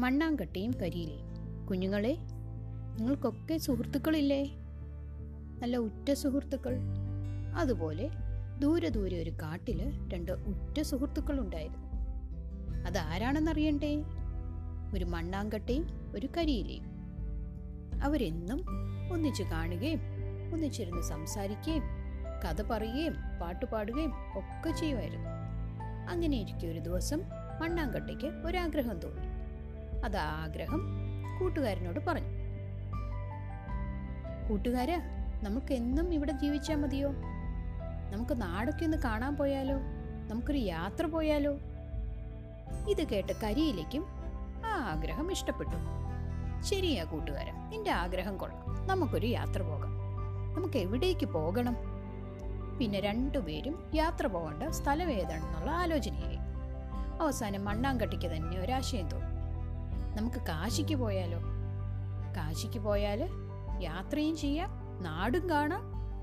മണ്ണാങ്കട്ടയും കരിയിലയും കുഞ്ഞുങ്ങളെ നിങ്ങൾക്കൊക്കെ സുഹൃത്തുക്കളില്ലേ? നല്ല ഉറ്റ സുഹൃത്തുക്കൾ. അതുപോലെ ദൂരെ ദൂരെ ഒരു കാട്ടിൽ രണ്ട് ഉറ്റ സുഹൃത്തുക്കൾ ഉണ്ടായിരുന്നു അതാരാണെന്നറിയണ്ടേ? ഒരു മണ്ണാങ്കട്ടയും ഒരു കരിയിലയും. അവരെന്നും ഒന്നിച്ചു കാണുകയും ഒന്നിച്ചിരുന്ന് സംസാരിക്കുകയും കഥ പറയുകയും പാട്ടുപാടുകയും ഒക്കെ ചെയ്യുമായിരുന്നു. അങ്ങനെ ഇരിക്കെ ഒരു ദിവസം മണ്ണാങ്കട്ടയ്ക്ക് ഒരാഗ്രഹം തോന്നി. അത് ആഗ്രഹം കൂട്ടുകാരനോട് പറഞ്ഞു. കൂട്ടുകാരാ നമുക്ക് എന്നും ഇവിടെ ജീവിച്ചാൽ മതിയോ? നമുക്ക് നാടൊക്കെ ഒന്ന് കാണാൻ പോയാലോ? നമുക്കൊരു യാത്ര പോയാലോ? ഇത് കേട്ട് കരിയിലേക്കും ആ ആഗ്രഹം ഇഷ്ടപ്പെട്ടു. ശരിയാ കൂട്ടുകാരാ നിന്റെ ആഗ്രഹം കൊള്ളാം. നമുക്കൊരു യാത്ര പോകാം. നമുക്ക് എവിടേക്ക് പോകണം? പിന്നെ രണ്ടുപേരും യാത്ര പോകേണ്ട സ്ഥലം ഏതാണെന്നുള്ള ആലോചനയായി. അവസാനം മണ്ണാങ്കട്ടിക്ക് തന്നെ ഒരാശയം തോന്നി. നമുക്ക് കാശിക്ക് പോയാലോ? കാശിക്ക് പോയാൽ യാത്രയും ചെയ്യാം നാടും കാണാം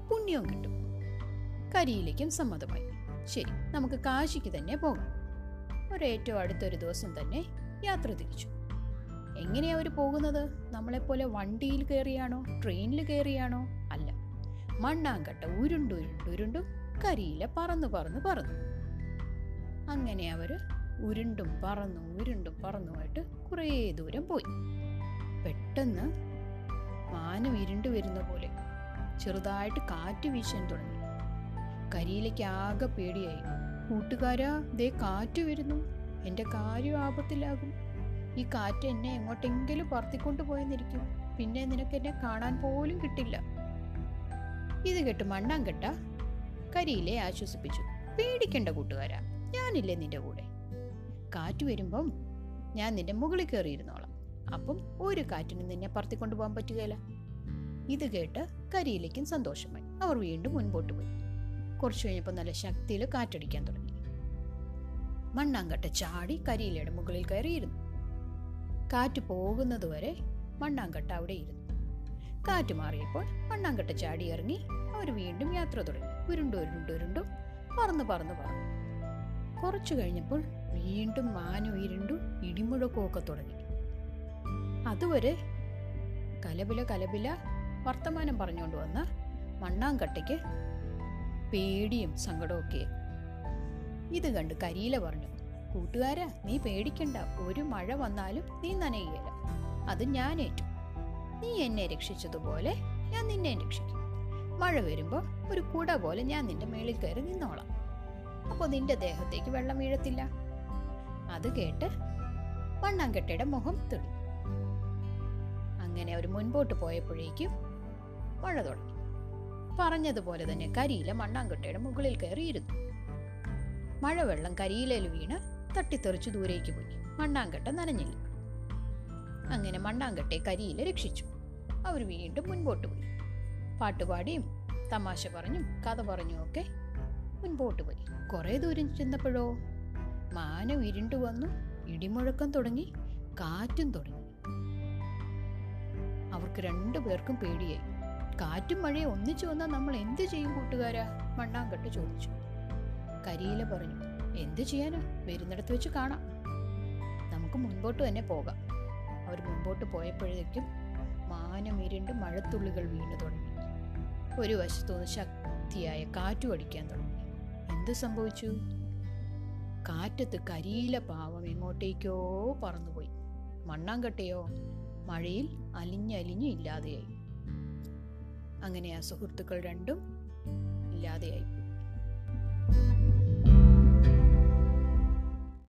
പുണ്യവും കിട്ടും. കരിയിലേക്കും സമ്മതമായി. ശരി നമുക്ക് കാശിക്ക് തന്നെ പോകാം. ഒരേറ്റവും അടുത്തൊരു ദിവസം തന്നെ യാത്ര തിരിച്ചു. എങ്ങനെയാ അവർ പോകുന്നത്? നമ്മളെപ്പോലെ വണ്ടിയിൽ കയറിയാണോ? ട്രെയിനിൽ കയറിയാണോ? മണ്ണാങ്കട്ട ഉരുണ്ടുരുണ്ടുരുണ്ടും കരിയില പറന്നു പറന്നു പറന്നു. അങ്ങനെ അവർ ഉരുണ്ടും പറന്നും ഉരുണ്ടും പറന്നുമായിട്ട് കുറേ ദൂരം പോയി. പെട്ടെന്ന് മാനം ഇരുണ്ടു വരുന്ന പോലെ ചെറുതായിട്ട് കാറ്റ് വീശാൻ തുടങ്ങി. കരിയിലേക്ക് ആകെ പേടിയായി. കൂട്ടുകാരാ ദേ കാറ്റ് വരുന്നു. എന്റെ കാര്യം ആപത്തിലാകും. ഈ കാറ്റ് എന്നെ എങ്ങോട്ടെങ്കിലും പറത്തിക്കൊണ്ട് പോയെന്നിരിക്കും. പിന്നെ നിനക്ക് എന്നെ കാണാൻ പോലും കിട്ടില്ല. ഇത് കേട്ട് മണ്ണാങ്കട്ട കരിയിലെ ആശ്വസിപ്പിച്ചു. പേടിക്കേണ്ട കൂട്ടുകാരാ ഞാനില്ലേ നിന്റെ കൂടെ? കാറ്റ് വരുമ്പം ഞാൻ നിന്റെ മുകളിൽ കയറിയിരുന്നോളാം അപ്പം ഒരു കാറ്റിനും നിന്നെ പറത്തിക്കൊണ്ടു പോകാൻ പറ്റുകയില്ല ഇത് കേട്ട് കരിയിലേക്കും സന്തോഷമായി. അവർ വീണ്ടും മുൻപോട്ട് പോയി. കുറച്ചു കഴിഞ്ഞപ്പോൾ നല്ല ശക്തിയിൽ കാറ്റടിക്കാൻ തുടങ്ങി. മണ്ണാങ്കട്ട ചാടി കരിയിലയുടെ മുകളിൽ കയറിയിരുന്നു. കാറ്റ് പോകുന്നതുവരെ മണ്ണാങ്കട്ട അവിടെ ഇരുന്നു. കാറ്റ് മാറിയപ്പോൾ മണ്ണാങ്കട്ട ചാടി ഇറങ്ങി അവർ വീണ്ടും യാത്ര തുടങ്ങി. ഉരുണ്ടു ഉരുണ്ടു ഉരുണ്ടു പറന്ന് പറന്ന് പറന്നു. കുറച്ചു കഴിഞ്ഞപ്പോൾ വീണ്ടും മാനു ഇരുണ്ടു ഇടിമുഴക്കമൊക്കെ തുടങ്ങി. അതുവരെ കലപില കലപില വർത്തമാനം പറഞ്ഞുകൊണ്ട് വന്ന മണ്ണാങ്കട്ടയ്ക്ക് പേടിയും സങ്കടമൊക്കെ ഇത് കണ്ട് കരിയില പറഞ്ഞു കൂട്ടുകാരാ നീ പേടിക്കണ്ട. ഒരു മഴ വന്നാലും നീ നനയുകയില്ല. അത് ഞാനേറ്റു നീ എന്നെ രക്ഷിച്ചതുപോലെ ഞാൻ നിന്നെ രക്ഷിക്കും. മഴ വരുമ്പോൾ ഒരു കുട പോലെ ഞാൻ നിന്റെ മേളിൽ കയറി നിന്നോളാം. അപ്പോൾ നിന്റെ ദേഹത്തേക്ക് വെള്ളം വീഴത്തില്ല. അത് കേട്ട് മണ്ണാങ്കട്ടയുടെ മുഖം തെളി അങ്ങനെ അവർ മുൻപോട്ട് പോയപ്പോഴേക്കും മഴ തുടങ്ങി. പറഞ്ഞതുപോലെ തന്നെ കരിയില മണ്ണാങ്കട്ടയുടെ മുകളിൽ കയറിയിരുന്നു. മഴവെള്ളം കരിയിലയിൽ വീണ് തട്ടിത്തെറിച്ചു ദൂരേക്ക് പോയി. മണ്ണാങ്കട്ട നനഞ്ഞില്ല. അങ്ങനെ മണ്ണാങ്കട്ടെ കരിയില രക്ഷിച്ചു. അവർ വീണ്ടും മുൻപോട്ട് പോയി. പാട്ടുപാടിയും തമാശ പറഞ്ഞും കഥ പറഞ്ഞും ഒക്കെ മുൻപോട്ട് പോയി. കുറെ ദൂരം ചെന്നപ്പോഴോ മാനം ഇരുണ്ടു വന്നു ഇടിമുഴക്കം തുടങ്ങി കാറ്റും തുടങ്ങി. അവർക്ക് രണ്ടു പേർക്കും പേടിയായി. കാറ്റും മഴയും ഒന്നിച്ചു വന്നാൽ നമ്മൾ എന്ത് ചെയ്യും കൂട്ടുകാരാ? മണ്ണാങ്കട്ട് ചോദിച്ചു. കരിയില പറഞ്ഞു എന്ത് ചെയ്യാനാ? വരുന്നിടത്ത് വെച്ച് കാണാം. നമുക്ക് മുൻപോട്ട് തന്നെ പോകാം. അവർ മുമ്പോട്ട് പോയപ്പോഴേക്കും മാനമിരുണ്ട് മഴത്തുള്ളികൾ വീണു തുടങ്ങി. ഒരു വശത്തുനിന്ന് ശക്തിയായ കാറ്റു അടിക്കാൻ തുടങ്ങി. എന്തു സംഭവിച്ചു? കാറ്റത്ത് കരിയില പാവം എങ്ങോട്ടേക്കോ പറന്നുപോയി. മണ്ണാങ്കട്ടയോ? മഴയിൽ അലിഞ്ഞലിഞ്ഞ് ഇല്ലാതെയായി. അങ്ങനെ ആ സുഹൃത്തുക്കൾ രണ്ടും ഇല്ലാതെയായി.